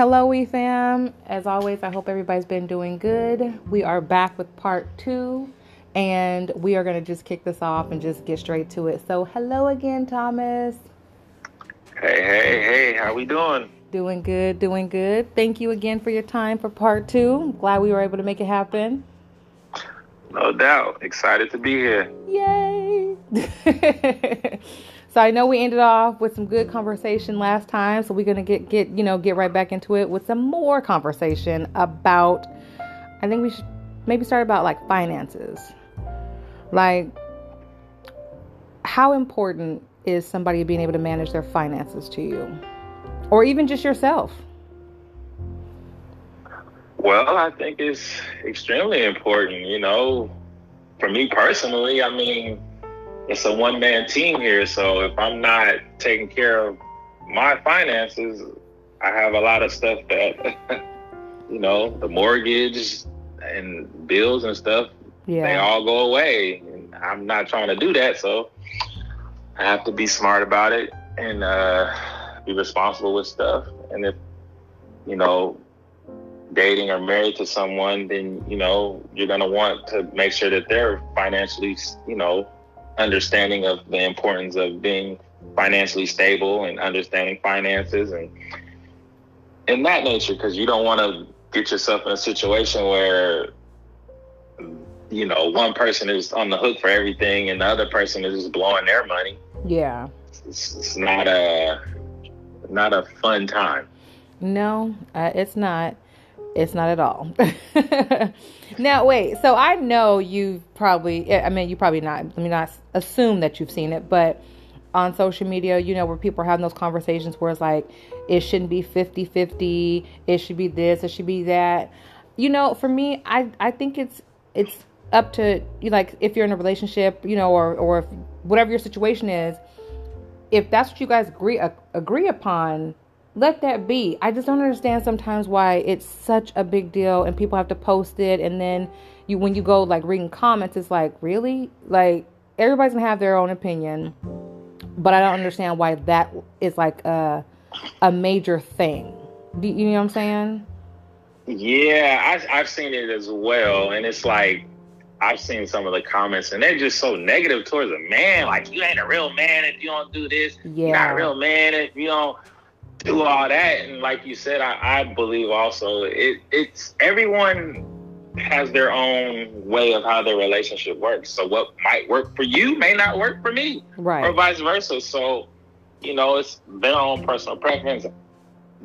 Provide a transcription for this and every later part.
Hello, we fam. As always, I hope everybody's been doing good. We are back with part two, and we are going to just kick this off and just get straight to it. So, hello again, Thomas. Hey, hey, hey, how we doing? Doing good, doing good. Thank you again for your time for part two. Glad we were able to make it happen. No doubt. Excited to be here. Yay! So I know we ended off with some good conversation last time, so we're gonna get get you know get right back into it with some more conversation about. I think we should maybe start about like finances, like how important is somebody being able to manage their finances to you, or even just yourself. Well, I think it's extremely important. You know, for me personally, I mean it's a one man team here. So if I'm not taking care of my finances, I have a lot of stuff that, you know, the mortgage and bills and stuff, yeah. they all go away. And I'm not trying to do that. So I have to be smart about it and uh, be responsible with stuff. And if, you know, dating or married to someone, then, you know, you're going to want to make sure that they're financially, you know, understanding of the importance of being financially stable and understanding finances and in that nature because you don't want to get yourself in a situation where you know one person is on the hook for everything and the other person is just blowing their money. Yeah. It's, it's not a not a fun time. No uh, it's not it's not at all. now, wait. So I know you've probably, I mean, you probably not, let me not assume that you've seen it, but on social media, you know, where people are having those conversations where it's like, it shouldn't be 50 50, it should be this, it should be that. You know, for me, I, I think it's, it's up to, you, like, if you're in a relationship, you know, or, or if, whatever your situation is, if that's what you guys agree, agree upon, let that be. I just don't understand sometimes why it's such a big deal and people have to post it and then you when you go like reading comments it's like, "Really?" Like everybody's going to have their own opinion. But I don't understand why that is like a a major thing. Do you know what I'm saying? Yeah, I, I've seen it as well, and it's like I've seen some of the comments, and they're just so negative towards a man. Like you ain't a real man if you don't do this. Yeah. You're not a real man if you don't do all that. And like you said, I, I believe also it it's everyone has their own way of how their relationship works. So what might work for you may not work for me. Right. Or vice versa. So, you know, it's their own personal preference.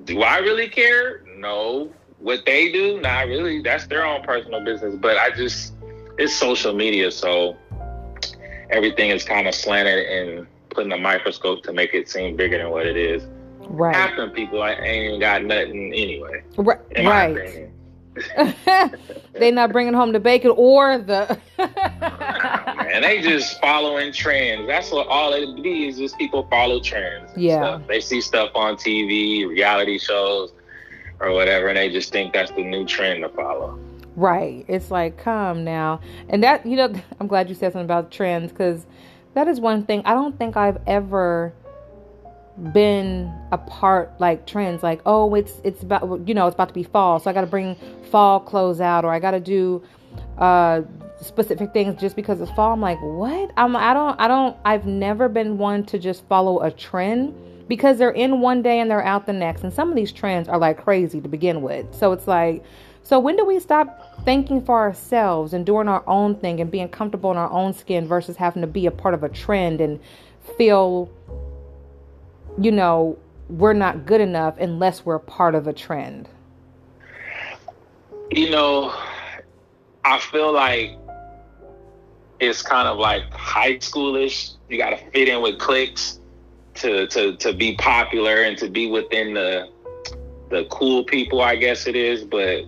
Do I really care? No. What they do, not really. That's their own personal business. But I just it's social media, so everything is kind of slanted and put in a microscope to make it seem bigger than what it is. Right. Half them people ain't got nothing anyway. Right. right. they not bringing home the bacon or the. and they just following trends. That's what all it be is. Just people follow trends. Yeah. Stuff. They see stuff on TV, reality shows, or whatever, and they just think that's the new trend to follow. Right. It's like, come now, and that you know, I'm glad you said something about trends because that is one thing I don't think I've ever been a part like trends like oh it's it's about you know it's about to be fall so i got to bring fall clothes out or i got to do uh specific things just because it's fall. I'm like what? I'm i don't i don't i've never been one to just follow a trend because they're in one day and they're out the next and some of these trends are like crazy to begin with. So it's like so when do we stop thinking for ourselves and doing our own thing and being comfortable in our own skin versus having to be a part of a trend and feel you know, we're not good enough unless we're part of a trend? You know, I feel like it's kind of like high schoolish. You got to fit in with cliques to, to, to be popular and to be within the the cool people, I guess it is. But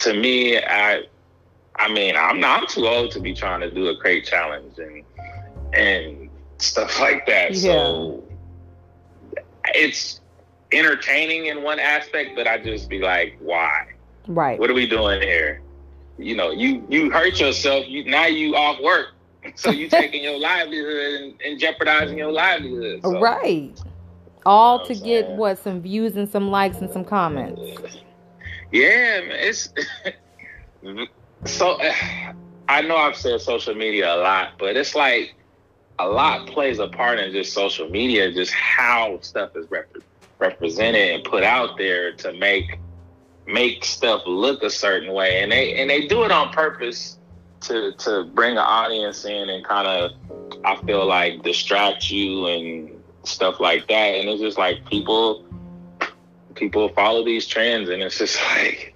to me, I I mean, I'm not too old to be trying to do a crate challenge and and stuff like that. Yeah. So it's entertaining in one aspect, but I just be like, why? Right. What are we doing here? You know, you you hurt yourself. You now you off work, so you taking your livelihood and, and, jeopardizing your livelihood. So, right. All to get what some views and some likes and some comments. Yeah, man, it's so. I know I've said social media a lot, but it's like a lot plays a part in just social media, just how stuff is rep- represented and put out there to make make stuff look a certain way, and they and they do it on purpose to to bring an audience in and kind of I feel like distract you and stuff like that, and it's just like people people follow these trends, and it's just like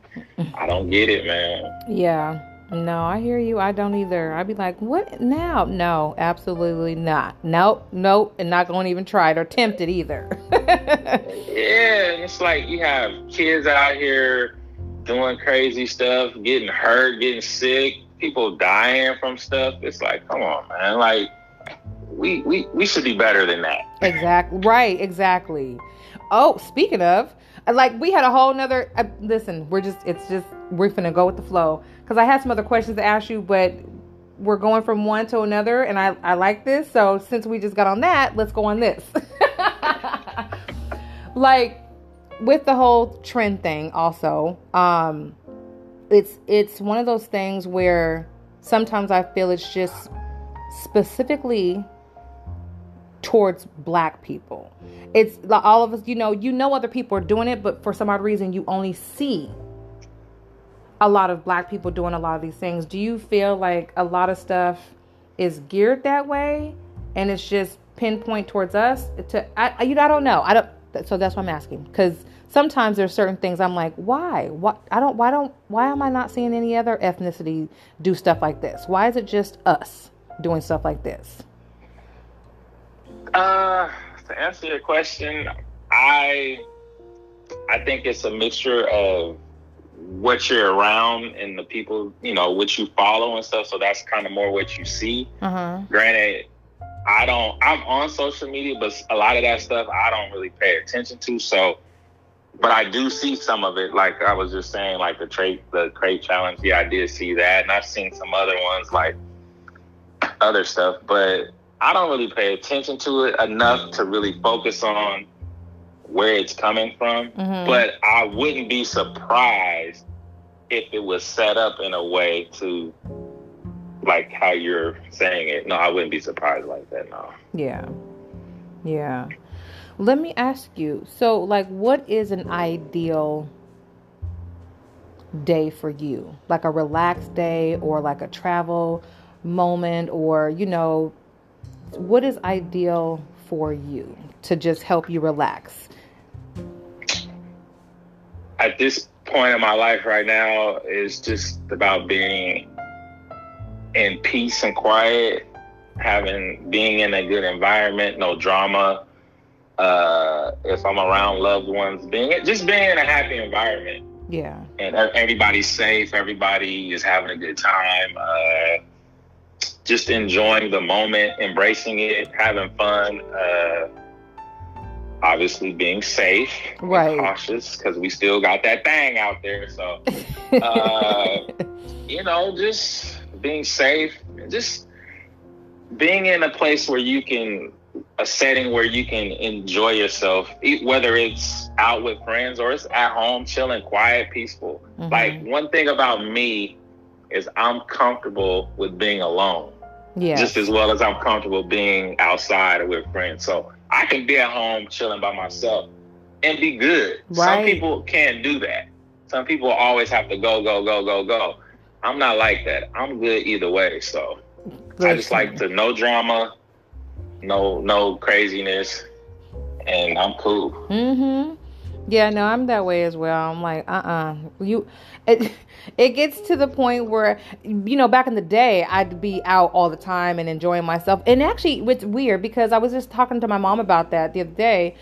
I don't get it, man. Yeah. No, I hear you. I don't either. I'd be like, what now? No, absolutely not. Nope, nope, and not going to even try it or tempt it either. yeah, it's like you have kids out here doing crazy stuff, getting hurt, getting sick, people dying from stuff. It's like, come on, man. Like, we we, we should be better than that. Exactly. Right. Exactly. Oh, speaking of, like we had a whole nother. Uh, listen, we're just it's just we're gonna go with the flow because I had some other questions to ask you, but we're going from one to another, and I I like this. So since we just got on that, let's go on this. like with the whole trend thing, also, um, it's it's one of those things where sometimes I feel it's just specifically towards black people. It's like all of us, you know, you know other people are doing it, but for some odd reason you only see a lot of black people doing a lot of these things. Do you feel like a lot of stuff is geared that way and it's just pinpoint towards us to I you know I don't know. I don't so that's why I'm asking cuz sometimes there's certain things I'm like, why? What I don't why don't why am I not seeing any other ethnicity do stuff like this? Why is it just us doing stuff like this? Uh, to answer your question, I I think it's a mixture of what you're around and the people, you know, what you follow and stuff. So that's kind of more what you see. Uh-huh. Granted, I don't. I'm on social media, but a lot of that stuff I don't really pay attention to. So, but I do see some of it. Like I was just saying, like the trade, the crate challenge. Yeah, I did see that, and I've seen some other ones like other stuff. But I don't really pay attention to it enough to really focus on where it's coming from. Mm-hmm. But I wouldn't be surprised if it was set up in a way to like how you're saying it. No, I wouldn't be surprised like that, no. Yeah. Yeah. Let me ask you. So like what is an ideal day for you? Like a relaxed day or like a travel moment or you know what is ideal for you to just help you relax? At this point in my life right now is just about being in peace and quiet, having being in a good environment, no drama. Uh, if I'm around loved ones, being just being in a happy environment. Yeah. And everybody's safe. Everybody is having a good time. Uh, just enjoying the moment, embracing it, having fun. Uh, obviously, being safe, right? cautious, because we still got that thing out there. So, uh, you know, just being safe, just being in a place where you can, a setting where you can enjoy yourself, whether it's out with friends or it's at home, chilling, quiet, peaceful. Mm-hmm. Like one thing about me is I'm comfortable with being alone. Yeah. Just as well as I'm comfortable being outside with friends. So I can be at home chilling by myself and be good. Right. Some people can't do that. Some people always have to go, go, go, go, go. I'm not like that. I'm good either way. So. I just like to no drama, no no craziness, and I'm cool. Mm-hmm. Yeah, no, I'm that way as well. I'm like, uh uh You it it gets to the point where you know, back in the day I'd be out all the time and enjoying myself. And actually it's weird because I was just talking to my mom about that the other day.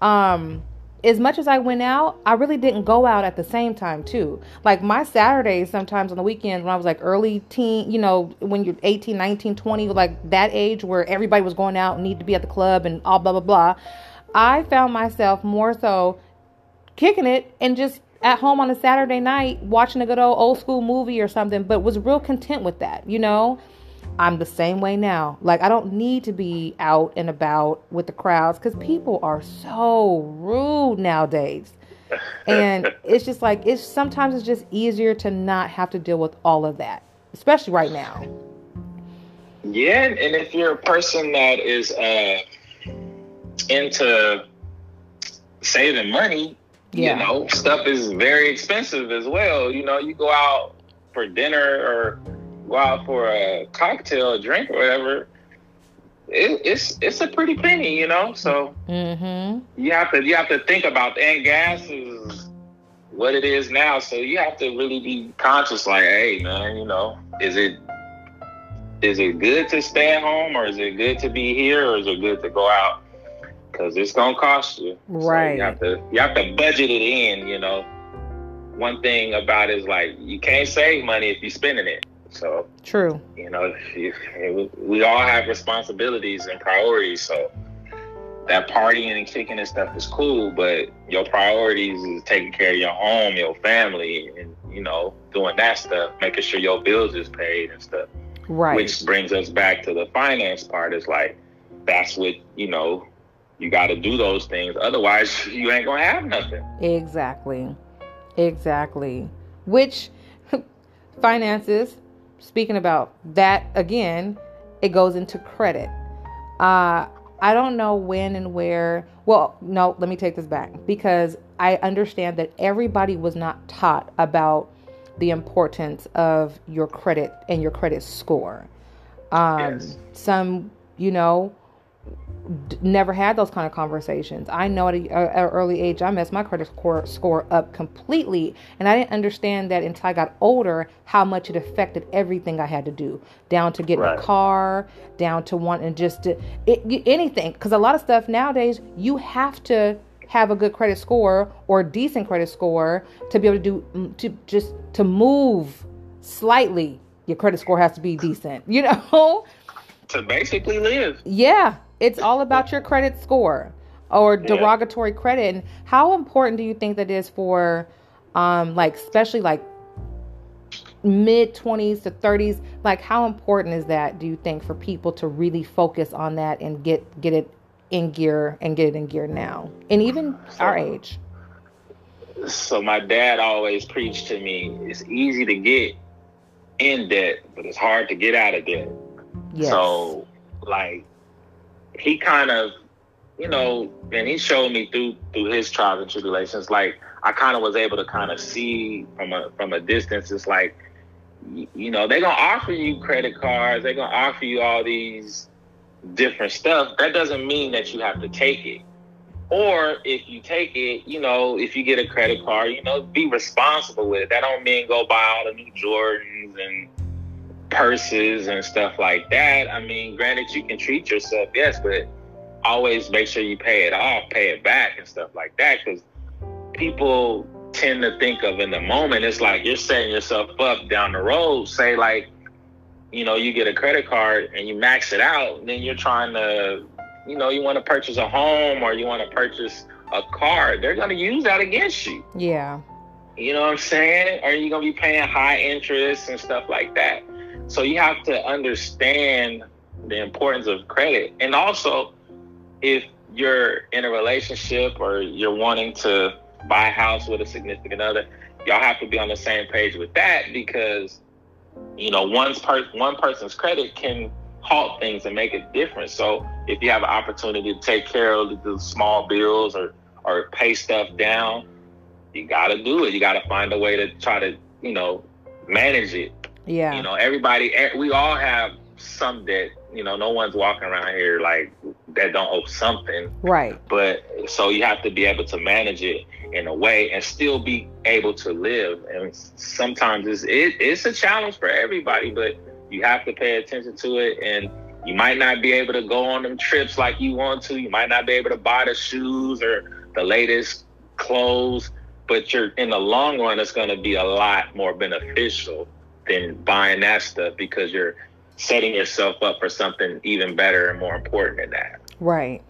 Um as much as I went out, I really didn't go out at the same time too. Like my Saturdays sometimes on the weekends when I was like early teen, you know, when you're 18, 19, 20, like that age where everybody was going out and need to be at the club and all blah blah blah. I found myself more so kicking it and just at home on a Saturday night watching a good old old school movie or something, but was real content with that, you know? I'm the same way now. Like I don't need to be out and about with the crowds cuz people are so rude nowadays. And it's just like it's sometimes it's just easier to not have to deal with all of that, especially right now. Yeah, and if you're a person that is uh into saving money, yeah. you know, stuff is very expensive as well. You know, you go out for dinner or go out for a cocktail, a drink, or whatever. It, it's it's a pretty penny, you know. So mm-hmm. you have to you have to think about and gas is what it is now. So you have to really be conscious, like, hey, man, you know, is it is it good to stay at home or is it good to be here or is it good to go out? Because it's gonna cost you. Right. So you have to you have to budget it in. You know, one thing about it is like you can't save money if you're spending it. So true. You know, you, we all have responsibilities and priorities. So that partying and kicking and stuff is cool, but your priorities is taking care of your home, your family, and you know, doing that stuff, making sure your bills is paid and stuff. Right. Which brings us back to the finance part. Is like that's what you know you got to do those things. Otherwise, you ain't going to have nothing. Exactly. Exactly. Which finances, speaking about that again, it goes into credit. Uh, I don't know when and where. Well, no, let me take this back because I understand that everybody was not taught about the importance of your credit and your credit score. Um, yes. Some, you know, d- never had those kind of conversations. I know at, an early age I messed my credit score, score up completely, and I didn't understand that until I got older how much it affected everything I had to do, down to getting right. a car, down to wanting just to, it, anything. Because a lot of stuff nowadays you have to have a good credit score or decent credit score to be able to do to just to move slightly. Your credit score has to be decent, you know. To basically live. Yeah, it's all about your credit score or derogatory yeah. credit. And how important do you think that is for, um, like, especially like mid 20s to 30s? Like, how important is that, do you think, for people to really focus on that and get, get it in gear and get it in gear now? And even so, our age. So, my dad always preached to me it's easy to get in debt, but it's hard to get out of debt. Yes. So, like, he kind of, you know, and he showed me through through his trials and tribulations. Like I kind of was able to kind of see from a from a distance. It's like, you know, they're gonna offer you credit cards. They're gonna offer you all these different stuff. That doesn't mean that you have to take it. Or if you take it, you know, if you get a credit card, you know, be responsible with it. That don't mean go buy all the new Jordans and purses and stuff like that. I mean, granted, you can treat yourself, yes, but always make sure you pay it off, pay it back, and stuff like that. Because people tend to think of in the moment, it's like you're setting yourself up down the road. Say, like, you know, you get a credit card and you max it out, then you're trying to, you know, you want to purchase a home or you want to purchase a car. They're going to use that against you. Yeah. You know what I'm saying? Are you going to be paying high interest and stuff like that? So you have to understand the importance of credit. And also, if you're in a relationship or you're wanting to buy a house with a significant other, y'all have to be on the same page with that because you know one's per- one person's credit can halt things and make a difference. So if you have an opportunity to take care of the small bills or or pay stuff down, you got to do it. You got to find a way to try to you know manage it yeah. You know, everybody, we all have some debt. You know, no one's walking around here like that don't owe something. Right. But so you have to be able to manage it in a way and still be able to live. And sometimes it's it, it's a challenge for everybody, but you have to pay attention to it. And you might not be able to go on them trips like you want to. You might not be able to buy the shoes or the latest clothes, but you're in the long run, it's going to be a lot more beneficial than buying that stuff because you're setting yourself up for something even better and more important than that. Right.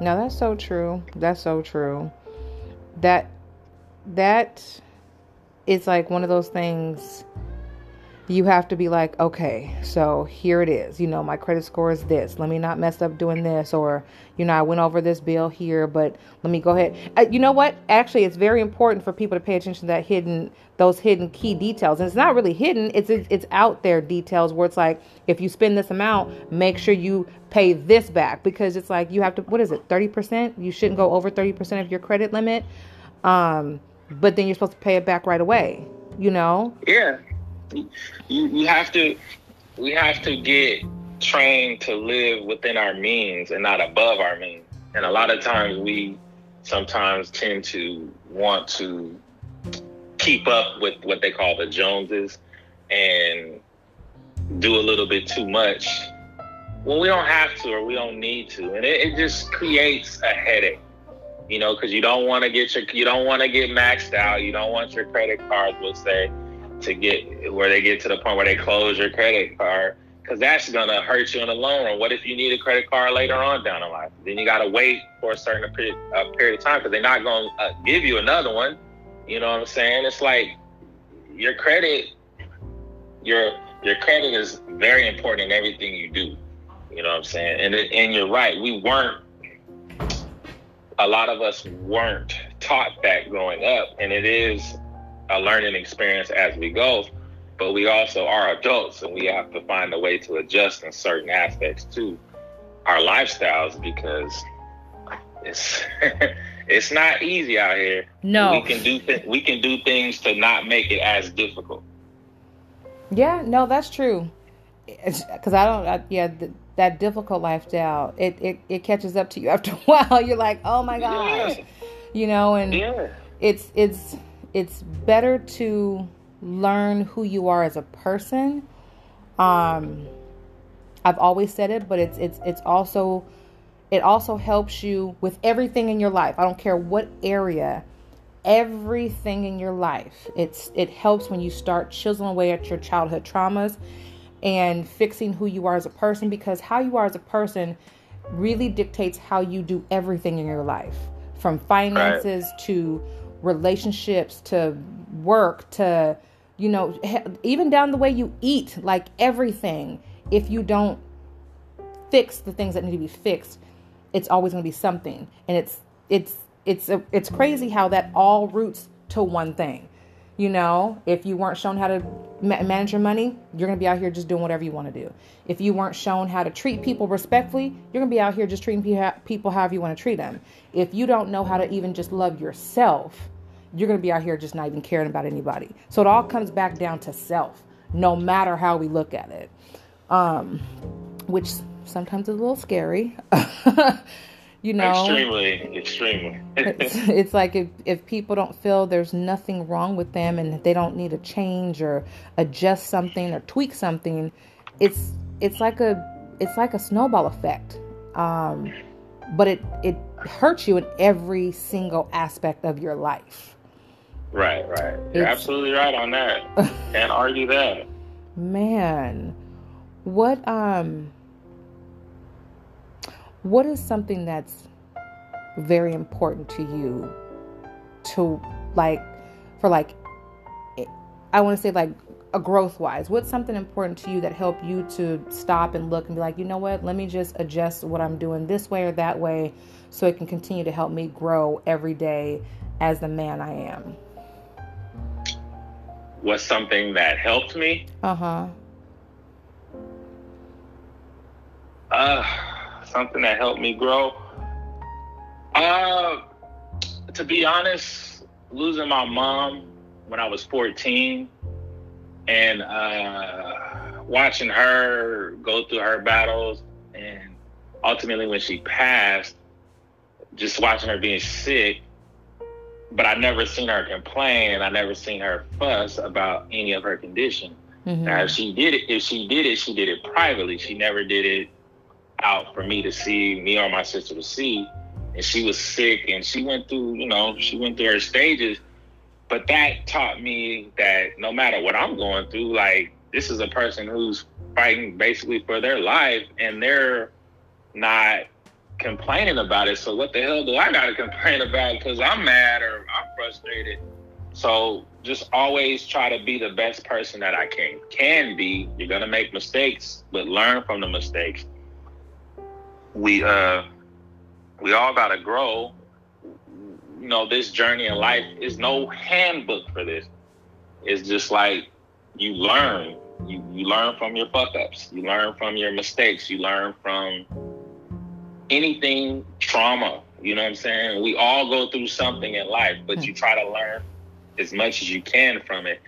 No, that's so true. That's so true. That that is like one of those things you have to be like, okay, so here it is. You know, my credit score is this. Let me not mess up doing this. Or, you know, I went over this bill here, but let me go ahead. Uh, you know what? Actually, it's very important for people to pay attention to that hidden, those hidden key details. And it's not really hidden, it's, it's, it's out there details where it's like, if you spend this amount, make sure you pay this back because it's like you have to, what is it, 30%? You shouldn't go over 30% of your credit limit. Um, but then you're supposed to pay it back right away, you know? Yeah you you have to we have to get trained to live within our means and not above our means. And a lot of times we sometimes tend to want to keep up with what they call the Joneses and do a little bit too much. Well, we don't have to or we don't need to. And it, it just creates a headache, you know, because you don't want to get your, you don't want to get maxed out. You don't want your credit cards will say, to get where they get to the point where they close your credit card because that's gonna hurt you in the long run. What if you need a credit card later on down the line? Then you gotta wait for a certain period, period of time because they're not gonna uh, give you another one. You know what I'm saying? It's like your credit, your your credit is very important in everything you do. You know what I'm saying? And and you're right. We weren't. A lot of us weren't taught that growing up, and it is a learning experience as we go, but we also are adults and we have to find a way to adjust in certain aspects to our lifestyles because it's it's not easy out here. No, we can do th- we can do things to not make it as difficult. Yeah, no, that's true. Because I don't, I, yeah, th- that difficult lifestyle, it, it it catches up to you after a while. You're like, oh my gosh, yeah. you know, and yeah. it's it's it's better to learn who you are as a person. Um, I've always said it, but it's it's it's also it also helps you with everything in your life. I don't care what area, everything in your life. It's it helps when you start chiseling away at your childhood traumas and fixing who you are as a person because how you are as a person really dictates how you do everything in your life, from finances right. to relationships to work to you know even down the way you eat like everything if you don't fix the things that need to be fixed it's always going to be something and it's it's it's it's crazy how that all roots to one thing you know, if you weren't shown how to ma- manage your money, you're going to be out here just doing whatever you want to do. If you weren't shown how to treat people respectfully, you're going to be out here just treating people however you want to treat them. If you don't know how to even just love yourself, you're going to be out here just not even caring about anybody. So it all comes back down to self, no matter how we look at it, um, which sometimes is a little scary. you know, extremely, extremely. it's, it's like if, if people don't feel there's nothing wrong with them and they don't need to change or adjust something or tweak something, it's it's like a it's like a snowball effect. Um, but it it hurts you in every single aspect of your life. Right, right. You're it's, absolutely right on that. Can't argue that. Man, what um what is something that's very important to you to like for like I want to say like a growth wise what's something important to you that help you to stop and look and be like you know what let me just adjust what i'm doing this way or that way so it can continue to help me grow every day as the man i am was something that helped me. Uh-huh. Uh something that helped me grow. Uh to be honest, losing my mom when I was 14 and uh watching her go through her battles and ultimately when she passed, just watching her being sick but I never seen her complain and I never seen her fuss about any of her condition. Mm-hmm. Now, if she did it, if she did it, she did it privately. She never did it out for me to see, me or my sister to see. And she was sick and she went through, you know, she went through her stages. But that taught me that no matter what I'm going through, like this is a person who's fighting basically for their life and they're not complaining about it. So what the hell do I got to complain about? Because I'm mad or I'm frustrated. So just always try to be the best person that I can can be. You're gonna make mistakes, but learn from the mistakes. We uh we all gotta grow. You know, this journey in life is no handbook for this. It's just like you learn. You you learn from your fuck ups. You learn from your mistakes. You learn from anything trauma. You know what I'm saying? We all go through something in life, but you hmm. try to learn as much as you can from it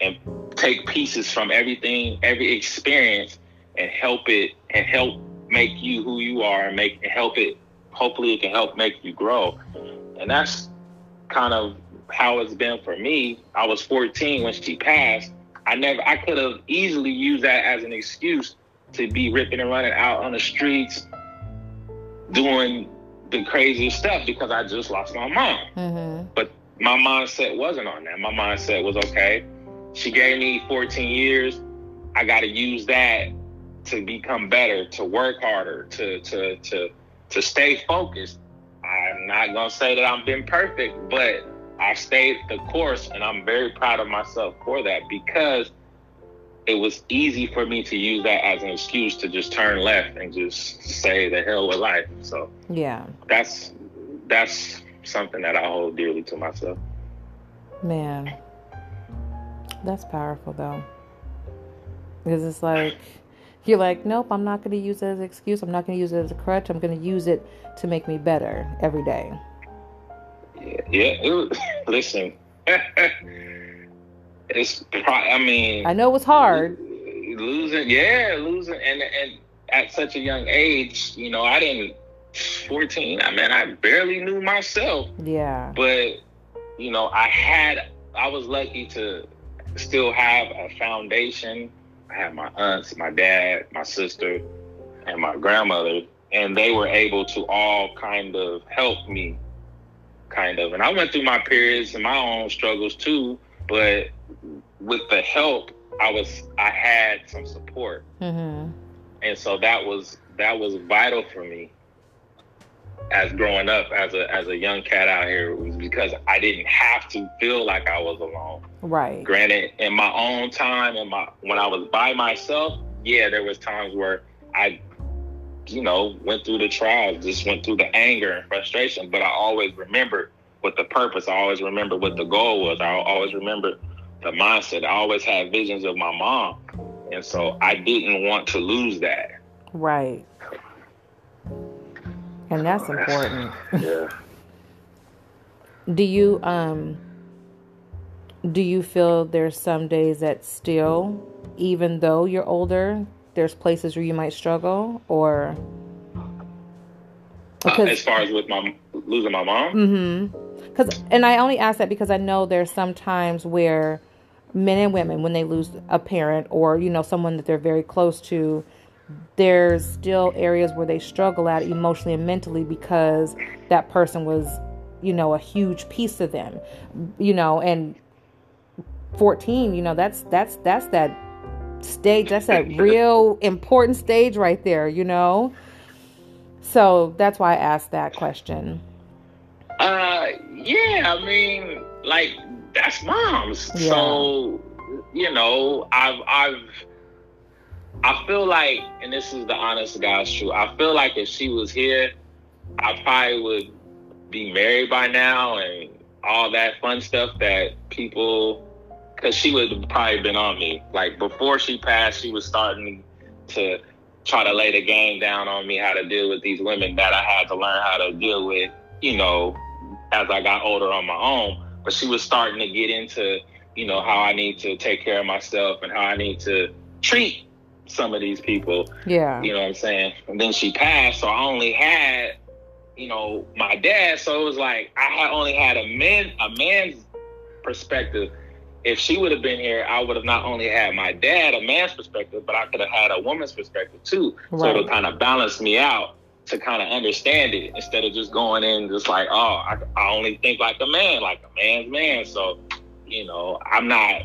and take pieces from everything, every experience and help it and help make you who you are and make help it hopefully it can help make you grow. And that's kind of how it's been for me. I was 14 when she passed. I never I could have easily used that as an excuse to be ripping and running out on the streets doing the craziest stuff because I just lost my mom. Mm-hmm. But my mindset wasn't on that. My mindset was okay. She gave me 14 years. I got to use that to become better, to work harder, to to to to stay focused. I'm not gonna say that I've been perfect, but I stayed the course, and I'm very proud of myself for that because it was easy for me to use that as an excuse to just turn left and just say the hell with life. So yeah, that's that's something that I hold dearly to myself. Man, that's powerful though, because it's like you're like, nope, I'm not going to use it as an excuse. I'm not going to use it as a crutch. I'm going to use it to make me better every day. Yeah, yeah. Was, listen, it's. I mean, I know it was hard. Losing, yeah, losing, and and at such a young age, you know, I didn't 14, I mean, I barely knew myself. Yeah. But, you know, I had, I was lucky to still have a foundation. I had my aunts, my dad, my sister, and my grandmother, and they were able to all kind of help me, kind of. And I went through my periods and my own struggles too, but with the help, I was, I had some support. Mm-hmm. And so that was, that was vital for me as growing up as a as a young cat out here was because I didn't have to feel like I was alone. Right. Granted, in my own time and my when I was by myself, yeah, there was times where I, you know, went through the trials, just went through the anger and frustration. But I always remembered what the purpose. I always remembered what the goal was. I always remember the mindset. I always had visions of my mom, and so I didn't want to lose that. Right and that's important. yeah. Do you um do you feel there's some days that still even though you're older, there's places where you might struggle or because, uh, as far as with my losing my mom? Mm Mhm. Cuz and I only ask that because I know there's some times where men and women when they lose a parent or you know someone that they're very close to there's still areas where they struggle at emotionally and mentally because that person was, you know, a huge piece of them. You know, and 14, you know, that's that's that's that stage, that's that real important stage right there, you know? So that's why I asked that question. Uh yeah, I mean, like that's mom's. Yeah. So, you know, I've I've I feel like, and this is the honest God's truth, I feel like if she was here, I probably would be married by now and all that fun stuff that people, because she would have probably been on me. Like before she passed, she was starting to try to lay the game down on me how to deal with these women that I had to learn how to deal with, you know, as I got older on my own. But she was starting to get into, you know, how I need to take care of myself and how I need to treat some of these people. Yeah. You know what I'm saying? And then she passed, so I only had, you know, my dad. So it was like I had only had a man a man's perspective. If she would have been here, I would have not only had my dad, a man's perspective, but I could have had a woman's perspective too. Right. So to kind of balance me out to kind of understand it instead of just going in just like, oh, I, I only think like a man, like a man's man. So, you know, I'm not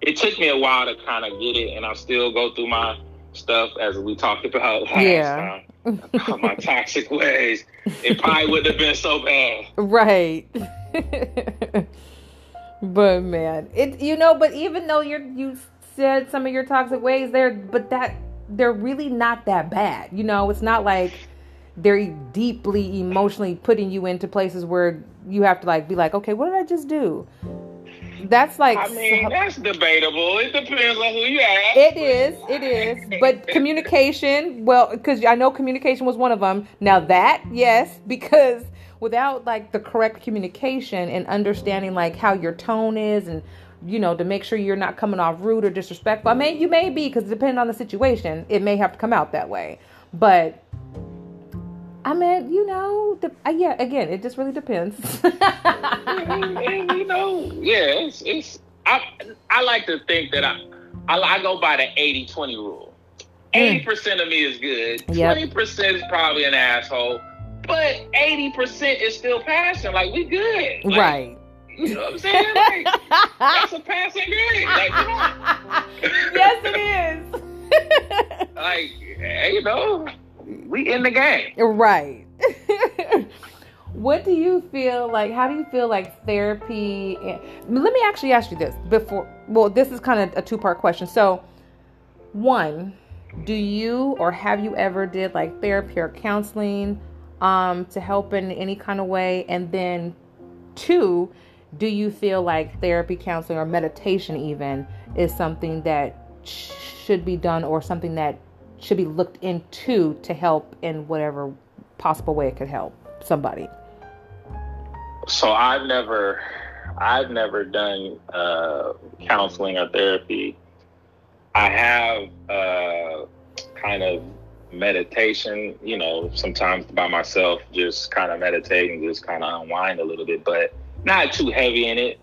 it took me a while to kind of get it, and I still go through my stuff as we talked about last yeah. time. my toxic ways. It probably wouldn't have been so bad. Right. But man, it you know, but even though you're you said some of your toxic ways there, but that they're really not that bad. You know, it's not like they're deeply emotionally putting you into places where you have to like be like, okay, what did I just do? That's like I mean, that's debatable. It depends on who you ask. It is, it is. But communication, well, because I know communication was one of them. Now that, yes, because without like the correct communication and understanding like how your tone is and you know to make sure you're not coming off rude or disrespectful. I mean, you may be because depending on the situation, it may have to come out that way. But I mean, you know, the, uh, yeah. Again, it just really depends. and, and, you know, yeah, it's, it's I I like to think that I I, I go by the 80-20 rule. Mm. Eighty percent of me is good. Twenty yep. percent is probably an asshole, but eighty percent is still passing. Like we good, like, right? You know what I'm saying? Like, that's a passing grade. Like, yes, it is. like, you know we in the game. Right. what do you feel like? How do you feel like therapy? let me actually ask you this before. Well, this is kind of a two part question. So, one, do you or have you ever did like therapy or counseling um, to help in any kind of way? And then, two, do you feel like therapy, counseling, or meditation even is something that should be done or something that should be looked into to help in whatever possible way it could help somebody? So I've never, I've never done uh, counseling or therapy. I have uh, kind of meditation, you know, sometimes by myself, just kind of meditating, just kind of unwind a little bit, but not too heavy in it.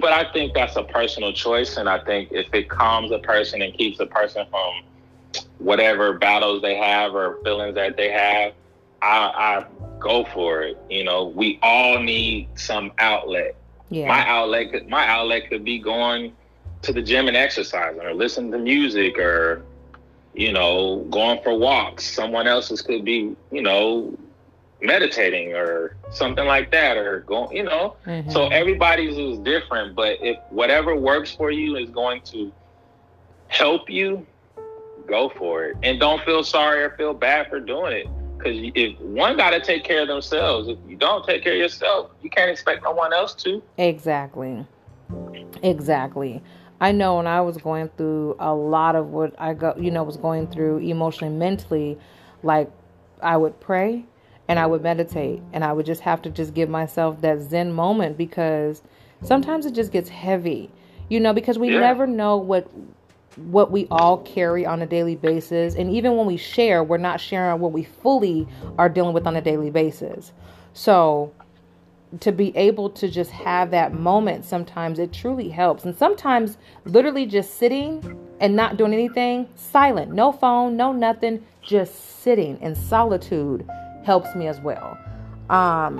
But I think that's a personal choice, and I think if it calms a person and keeps a person from whatever battles they have or feelings that they have, I, I go for it. You know, we all need some outlet. Yeah. My outlet my outlet could be going to the gym and exercising or listening to music or you know going for walks. Someone else's could be you know meditating or something like that or going you know mm-hmm. so everybody's is different but if whatever works for you is going to help you go for it and don't feel sorry or feel bad for doing it. Because if one got to take care of themselves, if you don't take care of yourself, you can't expect no one else to. Exactly. Exactly. I know when I was going through a lot of what I got, you know, was going through emotionally, mentally, like I would pray and I would meditate and I would just have to just give myself that Zen moment because sometimes it just gets heavy, you know, because we yeah. never know what what we all carry on a daily basis. And even when we share, we're not sharing what we fully are dealing with on a daily basis. So to be able to just have that moment sometimes it truly helps. And sometimes literally just sitting and not doing anything, silent, no phone, no nothing, just sitting in solitude helps me as well. Um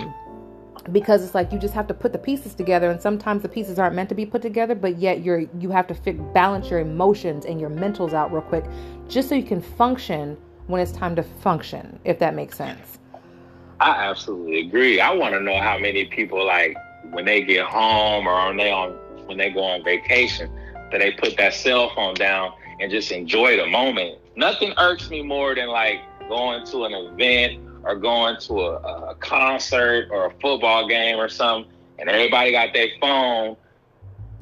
because it's like you just have to put the pieces together and sometimes the pieces aren't meant to be put together but yet you're you have to fit, balance your emotions and your mentals out real quick just so you can function when it's time to function if that makes sense. I absolutely agree. I want to know how many people like when they get home or when they on when they go on vacation that they put that cell phone down and just enjoy the moment. Nothing irks me more than like going to an event or going to a, a concert or a football game or something, and everybody got their phone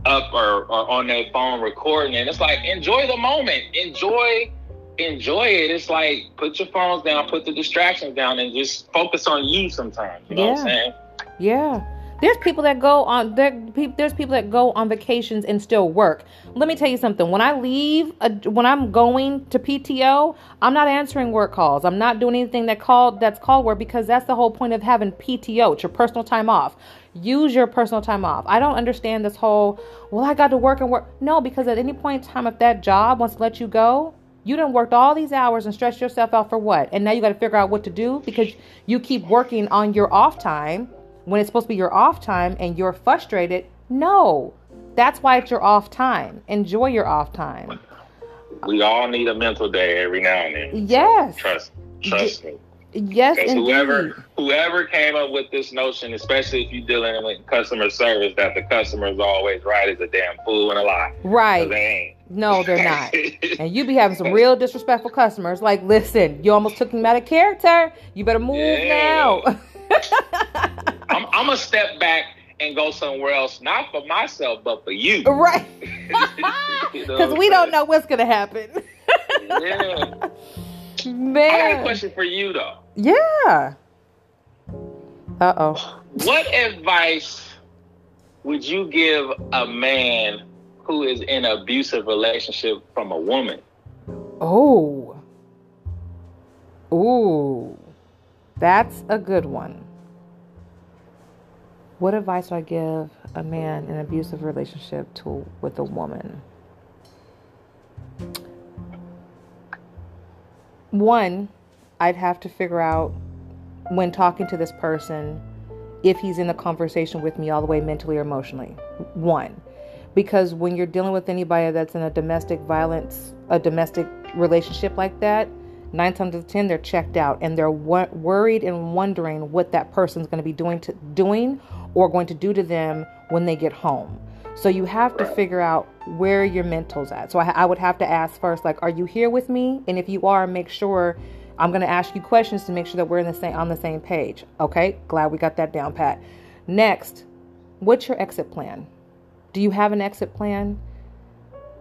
up or, or on their phone recording, and it's like enjoy the moment, enjoy enjoy it. It's like put your phones down, put the distractions down, and just focus on you sometimes. You know yeah. what I'm saying? Yeah. There's people that go on there, there's people that go on vacations and still work. Let me tell you something. When I leave, a, when I'm going to PTO, I'm not answering work calls. I'm not doing anything that called that's called work because that's the whole point of having PTO. It's your personal time off. Use your personal time off. I don't understand this whole, well, I got to work and work. No, because at any point in time, if that job wants to let you go, you done worked all these hours and stretched yourself out for what? And now you got to figure out what to do because you keep working on your off time when it's supposed to be your off time and you're frustrated. No, that's why it's your off time. Enjoy your off time. We all need a mental day every now and then. Yes. Trust, trust me. Yes, Because whoever whoever came up with this notion, especially if you're dealing with customer service, that the customer is always right, is a damn fool and a lie. Right. They ain't. No, they're not. And you be having some real disrespectful customers. Like, listen, you almost took them out of character. You better move Yeah. now. I'm, I'm gonna step back and go somewhere else, not for myself, but for you. right. You know Because we don't know what's going to happen. Yeah. I got a Man. question for you though. Yeah. Uh oh. What advice would you give a man who is in an abusive relationship from a woman? Oh. Ooh. That's a good one. What advice would I give a man in an abusive relationship to with a woman? One, I'd have to figure out when talking to this person if he's in a conversation with me all the way mentally or emotionally. One, because when you're dealing with anybody that's in a domestic violence, a domestic relationship like that, nine times out of ten they're checked out and they're wo- worried and wondering what that person's going to be doing to doing or going to do to them when they get home. So you have to figure out where your mental's at. So I, I would have to ask first, like, are you here with me? And if you are, make sure I'm going to ask you questions to make sure that we're in the same on the same page. Okay, glad we got that down pat. Next, what's your exit plan? Do you have an exit plan?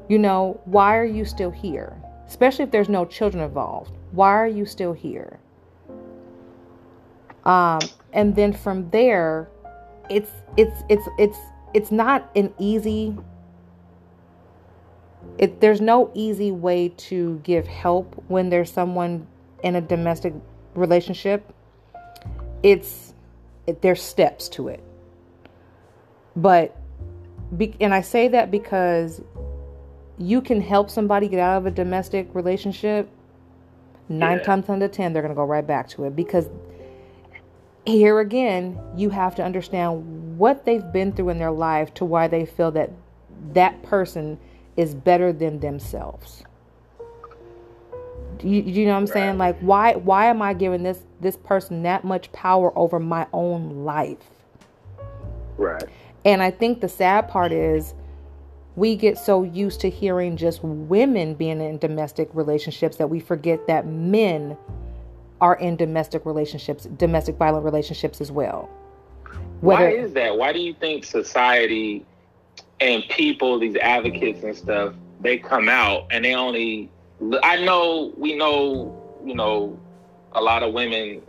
You know, why are you still here? Especially if there's no children involved. Why are you still here? Um, and then from there, it's it's it's it's it's not an easy it there's no easy way to give help when there's someone in a domestic relationship. It's it, there's steps to it. But be, and I say that because you can help somebody get out of a domestic relationship. Nine Yeah. times out of ten, they're going to go right back to it because here again, you have to understand what they've been through in their life to why they feel that that person is better than themselves. Do you, do you know what I'm saying? Like, why why am I giving this this person that much power over my own life? Right. And I think the sad part is we get so used to hearing just women being in domestic relationships that we forget that men are in domestic relationships, domestic violent relationships as well. Why is that? Why do you think society and people, these advocates and stuff, they come out and they only? I know we know, you know, a lot of women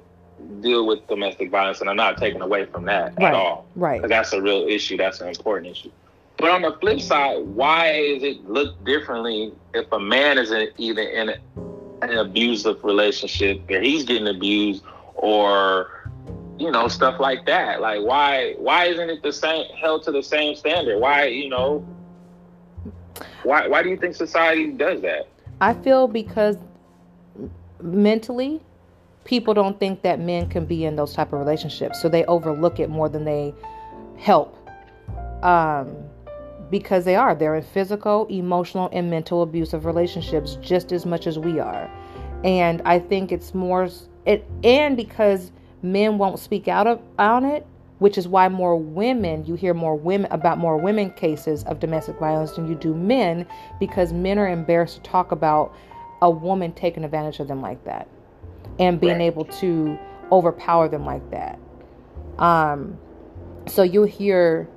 deal with domestic violence, and I'm not taking away from that right, at all. right. that's a real issue. That's an important issue. But on the flip side, why is it look differently if a man is in, either in an abusive relationship or he's getting abused or you know stuff like that? Like why why isn't it the same held to the same standard? Why you know why why do you think society does that? I feel because mentally people don't think that men can be in those type of relationships so they overlook it more than they help um because they are. They're in physical emotional and mental abusive relationships just as much as we are. And i think it's more it and because men won't speak out of, on it which is why more women you hear more women about more women cases of domestic violence than you do men because men are embarrassed to talk about a woman taking advantage of them like that and being Right. able to overpower them like that. Um so you'll hear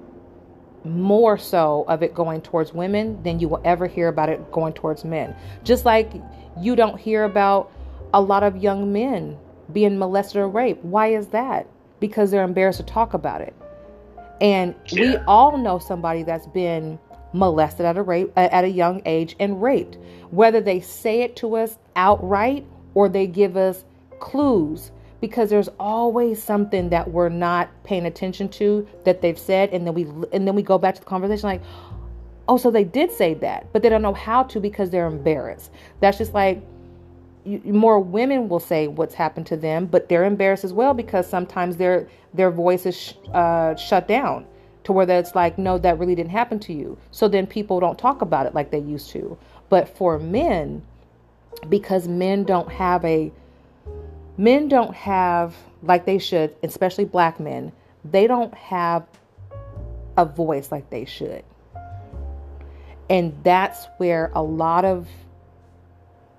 more so of it going towards women than you will ever hear about it going towards men. Just like you don't hear about a lot of young men being molested or raped. Why is that? Because they're embarrassed to talk about it. And we all know somebody that's been molested at a rape at a young age and raped. Whether they say it to us outright or they give us clues because there's always something that we're not paying attention to that they've said and then we and then we go back to the conversation like oh so they did say that but they don't know how to because they're embarrassed. That's just like you, more women will say what's happened to them but they're embarrassed as well because sometimes their their voice is sh- uh, shut down to where that's like no that really didn't happen to you. So then people don't talk about it like they used to. But for men because men don't have a men don't have like they should, especially black men. They don't have a voice like they should. And that's where a lot of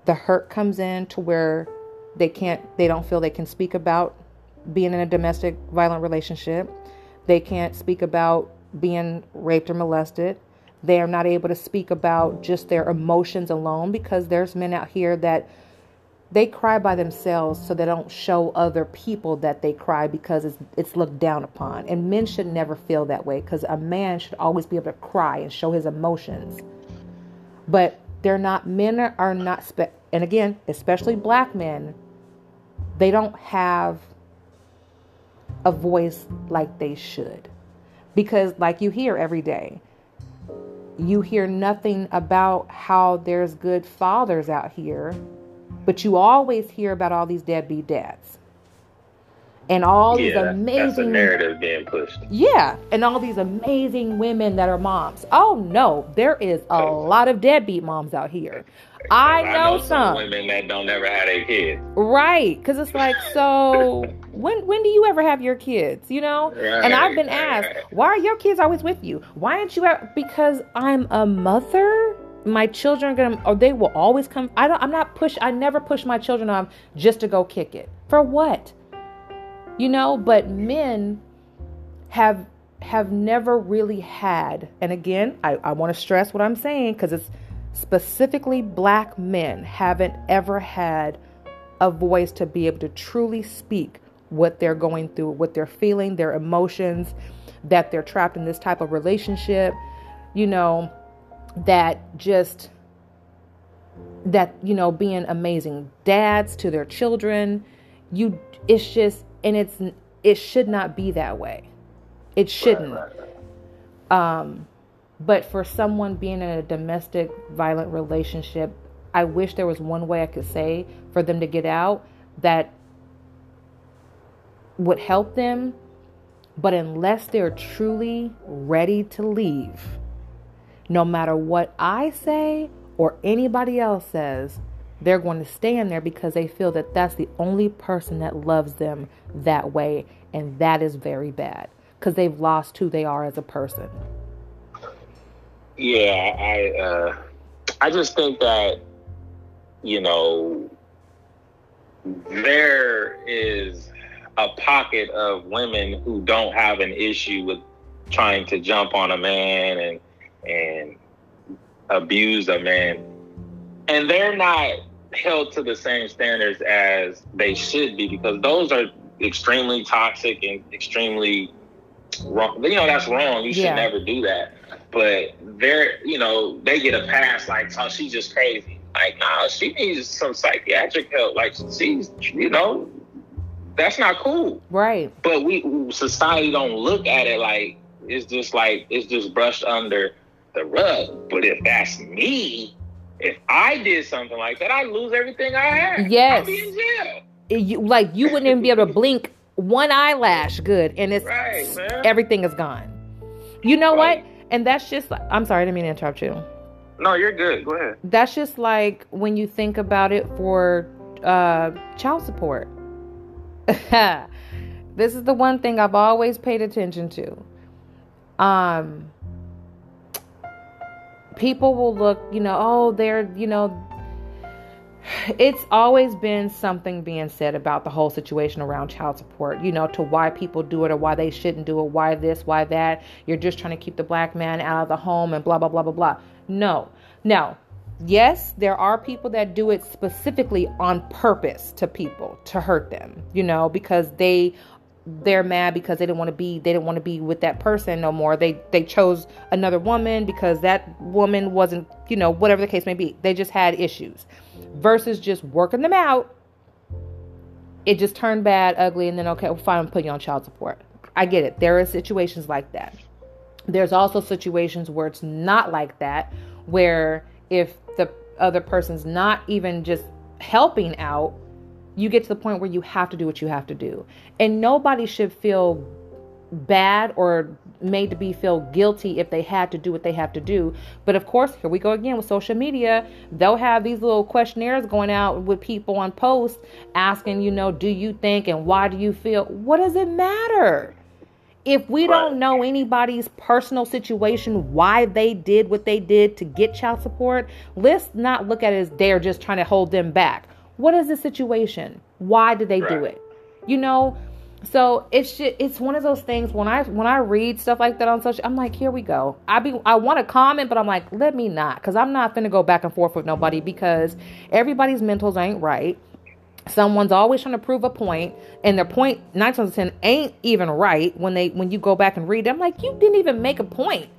the hurt comes in to where they can't they don't feel they can speak about being in a domestic violent relationship. They can't speak about being raped or molested. They are not able to speak about just their emotions alone because there's men out here that they cry by themselves so they don't show other people that they cry because it's, it's looked down upon. And men should never feel that way because a man should always be able to cry and show his emotions. But they're not, men are not, spe- and again, especially black men, they don't have a voice like they should. Because, like you hear every day, you hear nothing about how there's good fathers out here, but you always hear about all these deadbeat dads. And all yeah, these amazing narrative being pushed. Yeah, and all these amazing women that are moms. Oh no, there is a lot of deadbeat moms out here. I know, I know some, some women that don't ever have a kid. Right, because it's like so. when when do you ever have your kids? You know, right, and I've been asked, right. why are your kids always with you? Why aren't you? Ever? Because I'm a mother. My children are gonna, or they will always come. I don't. I'm not push. I never push my children on just to go kick it. For what? You know. But men have have never really had. And again, I, I want to stress what I'm saying because it's specifically black men haven't ever had a voice to be able to truly speak what they're going through, what they're feeling, their emotions, that they're trapped in this type of relationship, you know, that just that you know being amazing dads to their children you it's just and it's it should not be that way it shouldn't um but for someone being in a domestic violent relationship, I wish there was one way I could say for them to get out that would help them. But unless they're truly ready to leave, no matter what I say or anybody else says, they're going to stay in there because they feel that that's the only person that loves them that way. And that is very bad because they've lost who they are as a person. Yeah, I uh, I just think that you know there is a pocket of women who don't have an issue with trying to jump on a man and and abuse a man, and they're not held to the same standards as they should be because those are extremely toxic and extremely wrong. You know that's wrong. You should yeah. never do that. But they're you know they get a pass like oh she's just crazy. Like nah she needs some psychiatric help. Like she's you know that's not cool. Right. But we society don't look at it like it's just like it's just brushed under the rug but if that's me if I did something like that I'd lose everything I had yes I'd be in jail you, like you wouldn't even be able to blink one eyelash good and it's right, everything is gone you know right. what and that's just, I'm sorry, I didn't mean to interrupt you. No, you're good. Go ahead. That's just like when you think about it for uh, child support. this is the one thing I've always paid attention to. Um, people will look, you know, oh, they're, you know, it's always been something being said about the whole situation around child support, you know, to why people do it or why they shouldn't do it, why this, why that. You're just trying to keep the black man out of the home and blah, blah, blah, blah, blah. No. Now, yes, there are people that do it specifically on purpose to people to hurt them, you know, because they they're mad because they didn't want to be they didn't want to be with that person no more. They they chose another woman because that woman wasn't, you know, whatever the case may be. They just had issues versus just working them out. It just turned bad, ugly, and then okay, well, fine, I'm putting you on child support. I get it. There are situations like that. There's also situations where it's not like that, where if the other person's not even just helping out, you get to the point where you have to do what you have to do. And nobody should feel bad or made to be feel guilty if they had to do what they have to do. But of course, here we go again with social media. They'll have these little questionnaires going out with people on posts asking, you know, do you think and why do you feel? What does it matter? If we don't know anybody's personal situation, why they did what they did to get child support, let's not look at it as they're just trying to hold them back. What is the situation? Why did they right. do it? You know, so it's just, it's one of those things when I when I read stuff like that on social, I'm like, here we go. I be I want to comment, but I'm like, let me not, because I'm not gonna go back and forth with nobody because everybody's mentals ain't right. Someone's always trying to prove a point, and their point nine times ten ain't even right when they when you go back and read. Them, like, you didn't even make a point.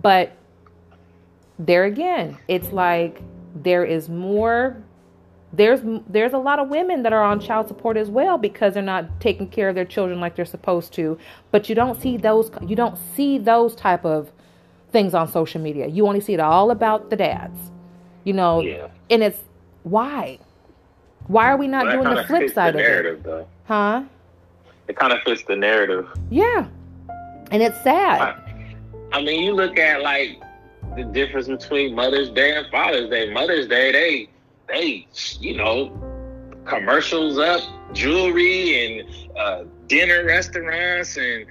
But there again, it's like there is more there's there's a lot of women that are on child support as well because they're not taking care of their children like they're supposed to. But you don't see those you don't see those type of things on social media. You only see it all about the dads you know? Yeah. and it's why? Why are we not well, doing the flip side the narrative, of it? though. huh? It kind of fits the narrative. Yeah. And it's sad. I, I mean you look at like the difference between mother's day and father's day. Mother's day they they, you know, commercials up, jewelry and uh, dinner restaurants and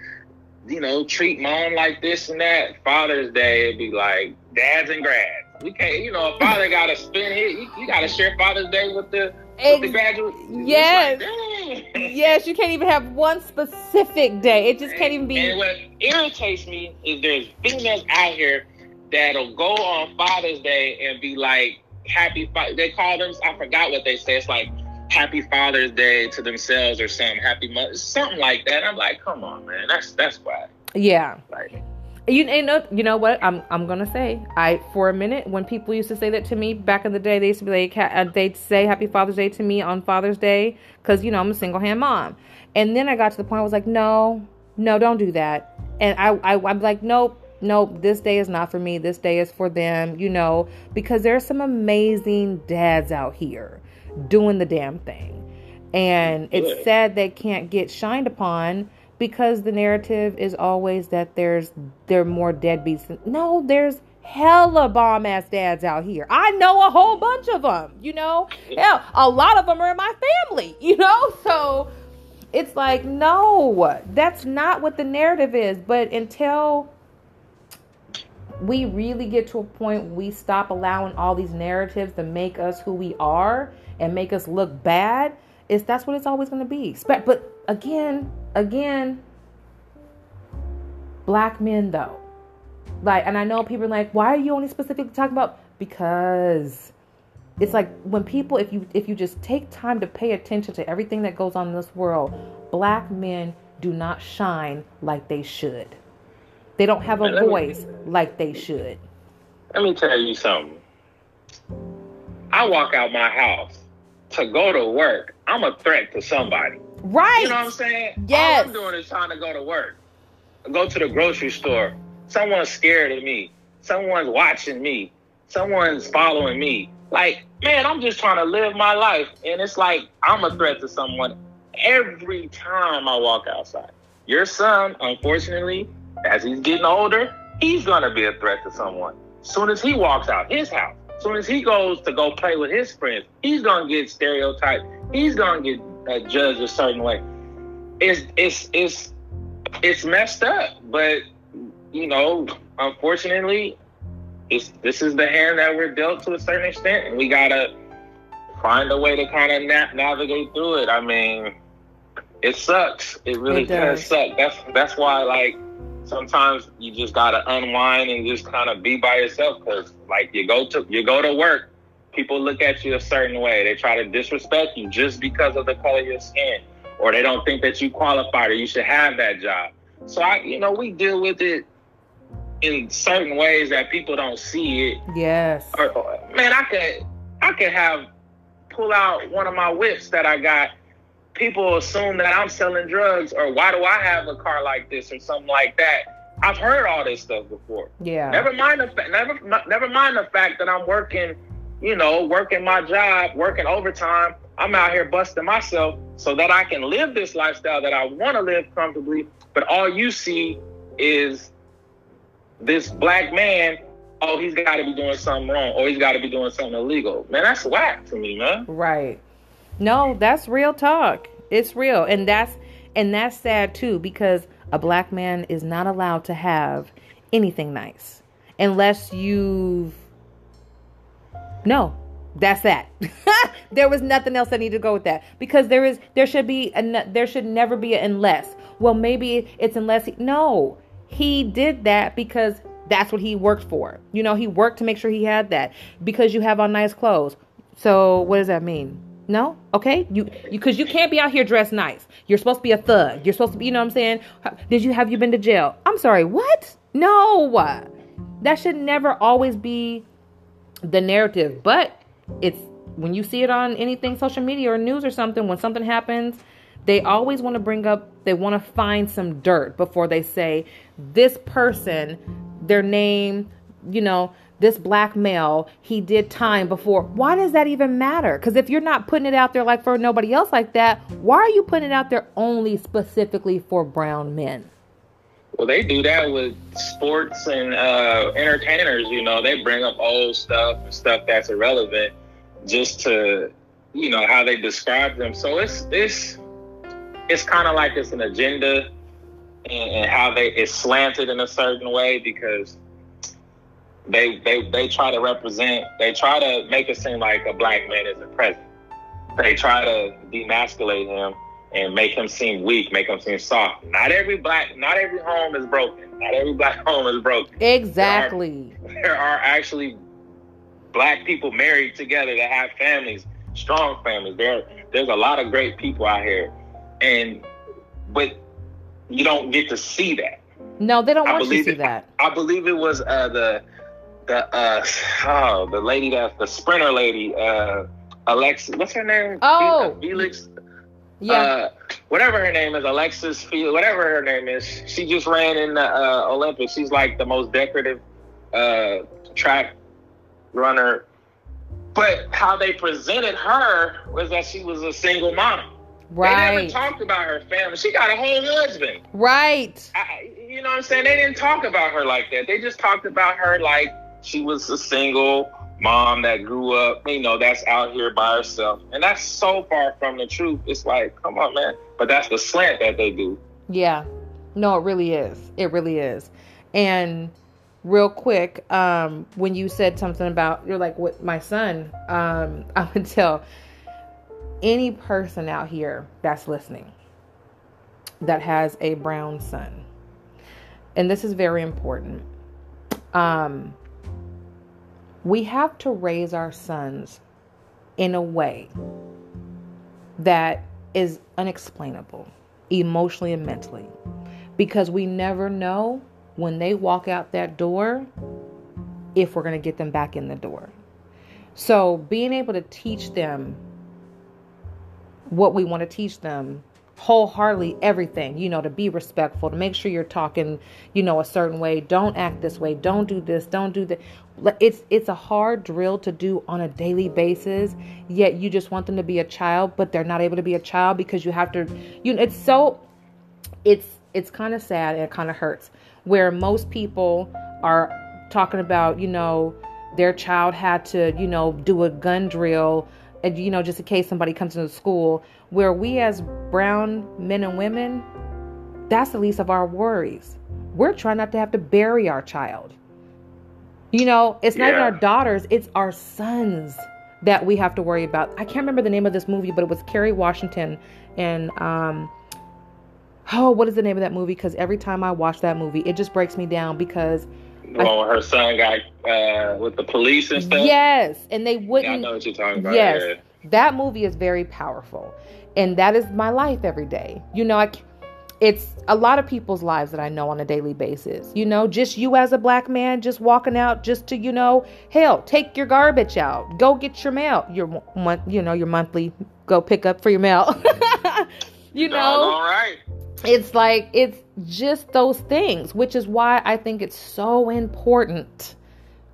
you know, treat mom like this and that. Father's Day, it'd be like dads and grads. We can't, you know, a father got to spend it. You, you got to share Father's Day with the with the graduate. Yes, like, yes. You can't even have one specific day. It just can't even be. And what irritates me is there's females out here that'll go on Father's Day and be like, happy they call them i forgot what they say it's like happy father's day to themselves or something happy mother something like that. I'm like come on man. That's that's why yeah. Like you, you know you know what? I'm i'm gonna say i for a minute when people used to say that to me back in the day they used to be like uh, they'd say happy father's day to me on father's day because you know i'm a single hand mom. And then i got to the point i was like no no don't do that. And i, I i'm like nope nope, this day is not for me. This day is for them, you know, because there's some amazing dads out here doing the damn thing. And it's sad they can't get shined upon because the narrative is always that there's there are more deadbeats. No, there's hella bomb ass dads out here. I know a whole bunch of them, you know? Hell, a lot of them are in my family, you know? So it's like, no, that's not what the narrative is. But until we really get to a point we stop allowing all these narratives to make us who we are and make us look bad is that's what it's always going to be but again again black men though. Like and i know people are like why are you only specifically talking about because it's like when people if you if you just take time to pay attention to everything that goes on in this world black men do not shine like they should they don't have a Man, voice me, like they should. Let me tell you something. I walk out my house to go to work. I'm a threat to somebody. Right. You know what I'm saying? Yes. All I'm doing is trying to go to work. Go to the grocery store. Someone's scared of me. Someone's watching me. Someone's following me. Like, man, I'm just trying to live my life. And it's like I'm a threat to someone every time I walk outside. Your son, unfortunately, as he's getting older, he's gonna be a threat to someone. Soon as he walks out his house, soon as he goes to go play with his friends, he's gonna get stereotyped. He's gonna get uh, judged a certain way. It's it's it's it's messed up, but you know, unfortunately, it's this is the hand that we're dealt to a certain extent, and we gotta find a way to kind of na- navigate through it. I mean, it sucks. It really it does. does suck. That's that's why like sometimes you just gotta unwind and just kind of be by yourself because like you go to you go to work people look at you a certain way. They try to disrespect you just because of the color of your skin or they don't think that you qualified or you should have that job. So i you know we deal with it in certain ways that people don't see it. Yes. Or, or, man i could i could have pull out one of my whips that i got people assume that I'm selling drugs or why do I have a car like this or something like that. I've heard all this stuff before. Yeah. Never mind the fact. Never never mind the fact that I'm working, you know, working my job, working overtime. I'm out here busting myself so that I can live this lifestyle that I want to live comfortably. But all you see is this black man. Oh, he's got to be doing something wrong, or he's got to be doing something illegal. Man, that's whack to me, man. Right. No, that's real talk. It's real, and that's and that's sad too because a black man is not allowed to have anything nice unless you've no that's that. There was nothing else that needed to go with that because there is there should be a, there should never be an unless. Well maybe it's unless he, no he did that because that's what he worked for. You know he worked to make sure he had that because you have on nice clothes. So what does that mean no? Okay? You you you, you can't be out here dressed nice. You're supposed to be a thug. You're supposed to be you know what i'm saying? Did you have you been to jail? I'm sorry what? No. That should never always be the narrative but it's when you see it on anything social media or news or something when something happens they always want to bring up they want to find some dirt before they say this person their name you know this black male he did time before why does that even matter because if you're not putting it out there like for nobody else like that why are you putting it out there only specifically for brown men well, they do that with sports and uh, entertainers. You know, they bring up old stuff and stuff that's irrelevant just to, you know, how they describe them. So it's it's it's kind of like it's an agenda and, and how they it's slanted in a certain way because they they they try to represent. They try to make it seem like a black man is a president. They try to demasculate him and make him seem weak, make him seem soft. Not every black, not every home is broken. Not every black home is broken. Exactly. There are, there are actually black people married together that have families, strong families. There, there's a lot of great people out here, and but you don't get to see that. No, they don't I want you to see that. I, I believe it was uh, the the uh, oh the lady that the sprinter lady uh, Alexa. What's her name? Oh, Felix. Yeah. Uh, whatever her name is, Alexis Field, whatever her name is, she just ran in the uh, Olympics. She's like the most decorative uh, track runner. But how they presented her was that she was a single mom. Right. They never talked about her family. She got a whole husband. Right. I, you know what I'm saying? They didn't talk about her like that. They just talked about her like she was a single mom that grew up, you know, that's out here by herself. And that's so far from the truth. It's like, come on, man. But that's the slant that they do. Yeah. No, it really is. It really is. And real quick, um, when you said something about you're like with my son, um, I would tell any person out here that's listening that has a brown son, and this is very important. Um, we have to raise our sons in a way that is unexplainable emotionally and mentally because we never know when they walk out that door if we're going to get them back in the door. So, being able to teach them what we want to teach them wholeheartedly everything you know to be respectful to make sure you're talking you know a certain way. Don't act this way. Don't do this. Don't do that. It's it's a hard drill to do on a daily basis yet you just want them to be a child but they're not able to be a child because you have to you know it's so it's it's kind of sad and it kind of hurts where most people are talking about you know their child had to you know do a gun drill and you know just in case somebody comes into school where we as brown men and women, that's the least of our worries. We're trying not to have to bury our child. You know, it's not yeah. even our daughters, it's our sons that we have to worry about. I can't remember the name of this movie, but it was Kerry Washington and um oh, what is the name of that movie? Because every time I watch that movie, it just breaks me down because well, her son got uh, with the police and stuff. Yes, and they wouldn't. Yeah, I know what you're talking about. Yes, yeah. that movie is very powerful, and that is my life every day. You know, I, it's a lot of people's lives that I know on a daily basis. You know, just you as a black man, just walking out, just to you know, hell, take your garbage out, go get your mail, your month, you know, your monthly, go pick up for your mail. you know, all right. It's like it's just those things, which is why I think it's so important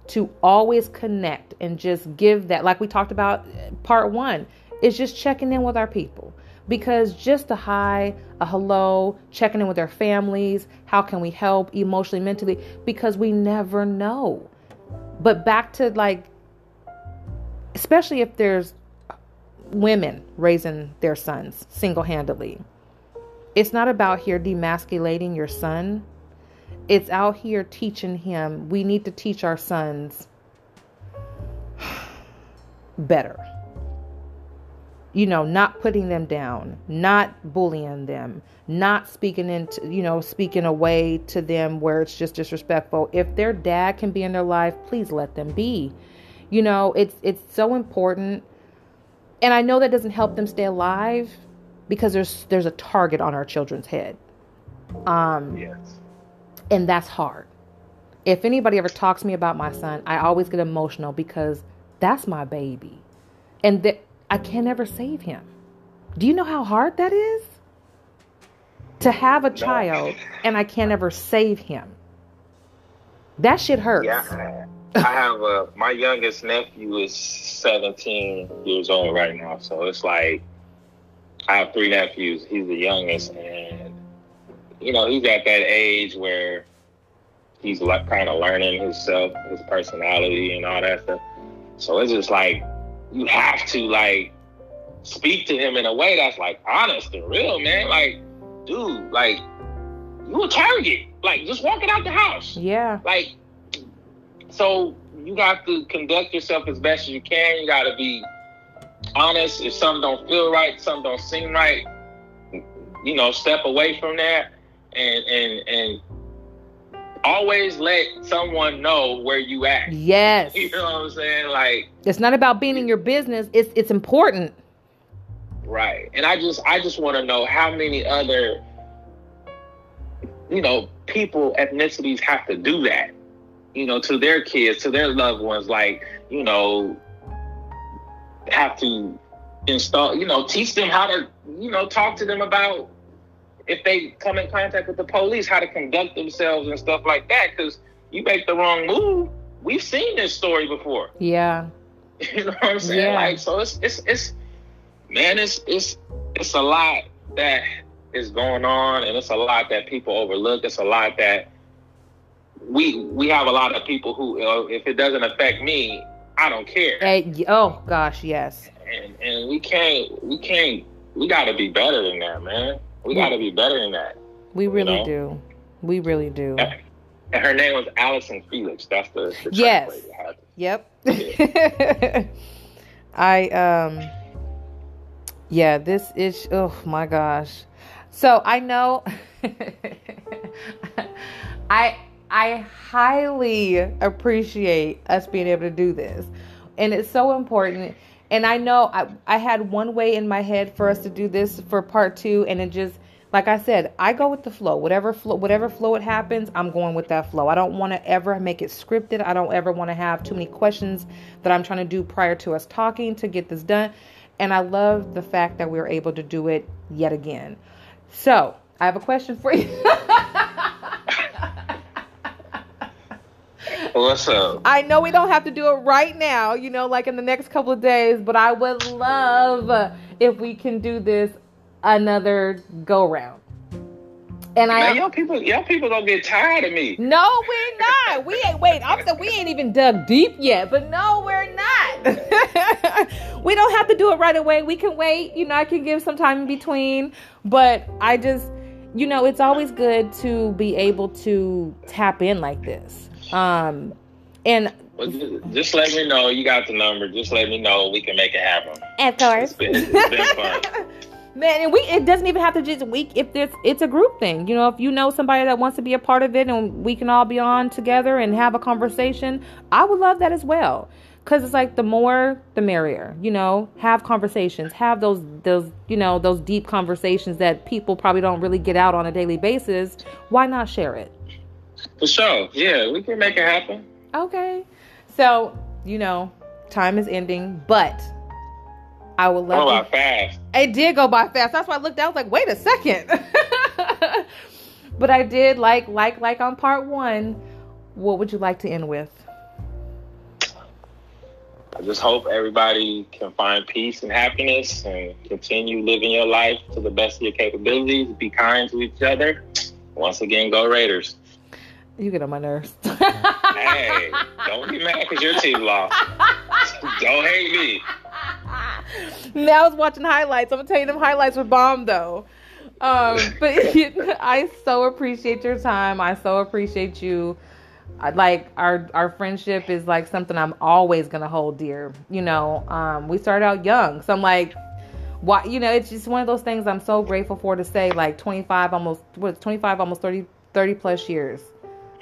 to always connect and just give that, like we talked about eh, part one, is just checking in with our people. because just a hi, a hello, checking in with their families, how can we help emotionally, mentally, because we never know. But back to like, especially if there's women raising their sons single handedly, it's not about here demasculating your son. It's out here teaching him. We need to teach our sons better you know, not putting them down, not bullying them, not speaking into, you know, speaking away to them where it's just disrespectful. If their dad can be in their life, please let them be. You know, it's it's so important. And I know that doesn't help them stay alive because there's there's a target on our children's head. Um yes. And that's hard. If anybody ever talks to me about my son, I always get emotional because that's my baby. And that I can never save him. Do you know how hard that is? To have a child and I can't ever save him. That shit hurts. Yeah. I have a my youngest nephew is 17 years old right now, so it's like I have three nephews. He's the youngest, and you know he's at that age where he's like kind of learning himself, his personality, and all that stuff. So it's just like you have to like speak to him in a way that's like honest and real, man. Like, dude, like you a target. Like just walking out the house. Yeah. Like so you got to conduct yourself as best as you can. You gotta be honest. If something don't feel right, something don't seem right, you know, step away from that and and and always let someone know where you at. Yes. You know what I'm saying? Like it's not about being in your business. It's it's important. Right. And I just I just want to know how many other you know, people ethnicities have to do that. You know, to their kids, to their loved ones like, you know, have to install, you know, teach them how to, you know, talk to them about if they come in contact with the police, how to conduct themselves and stuff like that. Because you make the wrong move. We've seen this story before. Yeah. you know what I'm saying? Yeah. Like, so it's it's it's man, it's it's it's a lot that is going on, and it's a lot that people overlook. It's a lot that we we have a lot of people who, uh, if it doesn't affect me, I don't care. Hey, oh gosh, yes. And and we can't we can't we got to be better than that, man. We got to be better than that. We really you know? do. We really do. And her name was Allison Felix. That's the, the yes. Yep. Yeah. I um. Yeah, this is. Oh my gosh. So I know. I I highly appreciate us being able to do this, and it's so important and I know I, I had one way in my head for us to do this for part two, and it just like I said, I go with the flow. Whatever flow, whatever flow it happens, I'm going with that flow. I don't want to ever make it scripted. I don't ever want to have too many questions that I'm trying to do prior to us talking to get this done. And I love the fact that we are able to do it yet again. So I have a question for you. What's up? I know we don't have to do it right now, you know, like in the next couple of days, but I would love if we can do this another go round. And I, y'all people, y'all people gonna get tired of me. No, we're not. We ain't. Wait, I'm saying we ain't even dug deep yet. But no, we're not. we don't have to do it right away. We can wait. You know, I can give some time in between. But I just, you know, it's always good to be able to tap in like this. Um, and well, just, just, let me know. You got the number. Just let me know. We can make it happen. Of course. It's been, it's been fun. Man, and we it doesn't even have to just week if there's it's a group thing. You know, if you know somebody that wants to be a part of it and we can all be on together and have a conversation, I would love that as well. Cause it's like the more the merrier, you know, have conversations, have those those, you know, those deep conversations that people probably don't really get out on a daily basis. Why not share it? For sure. Yeah, we can make it happen. Okay. So, you know, time is ending, but I will let oh, you. fast. It did go by fast. That's why I looked. I was like, wait a second. but I did like, like, like on part one. What would you like to end with? I just hope everybody can find peace and happiness and continue living your life to the best of your capabilities. Be kind to each other. Once again, go Raiders. You get on my nerves. hey, don't be mad because your team lost. don't hate me. Now I was watching highlights. I'm gonna tell you them highlights were bomb though. Um, but I so appreciate your time. I so appreciate you. Like our our friendship is like something I'm always gonna hold dear. You know, um, we started out young, so I'm like, why? You know, it's just one of those things I'm so grateful for to say. Like 25, almost what 25, almost 30, 30 plus years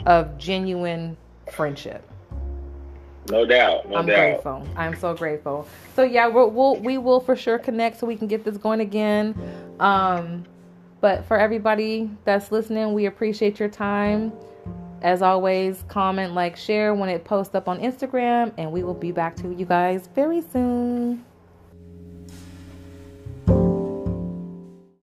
of genuine friendship. No doubt. No I'm doubt. grateful. I'm so grateful. So yeah, we'll, we'll we will for sure connect so we can get this going again. Um, but for everybody that's listening, we appreciate your time. As always, comment, like, share when it posts up on Instagram, and we will be back to you guys very soon.